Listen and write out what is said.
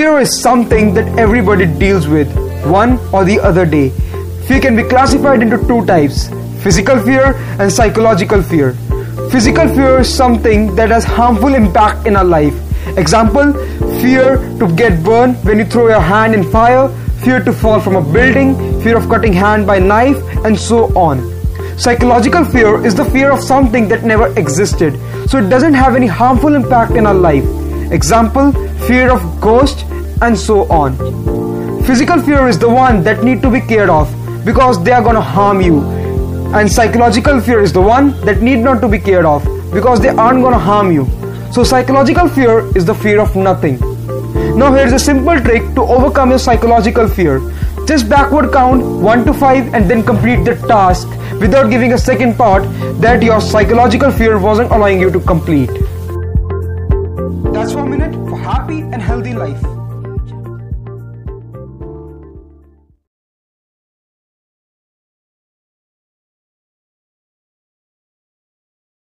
Fear is something that everybody deals with one or the other day. Fear can be classified into two types physical fear and psychological fear. Physical fear is something that has harmful impact in our life. Example fear to get burned when you throw your hand in fire, fear to fall from a building, fear of cutting hand by knife, and so on. Psychological fear is the fear of something that never existed, so it doesn't have any harmful impact in our life. Example fear of ghosts and so on. Physical fear is the one that need to be cared of because they are going to harm you. And psychological fear is the one that need not to be cared of because they aren't going to harm you. So psychological fear is the fear of nothing. Now here's a simple trick to overcome your psychological fear. Just backward count 1 to 5 and then complete the task without giving a second thought that your psychological fear wasn't allowing you to complete. That's one minute for happy and healthy life.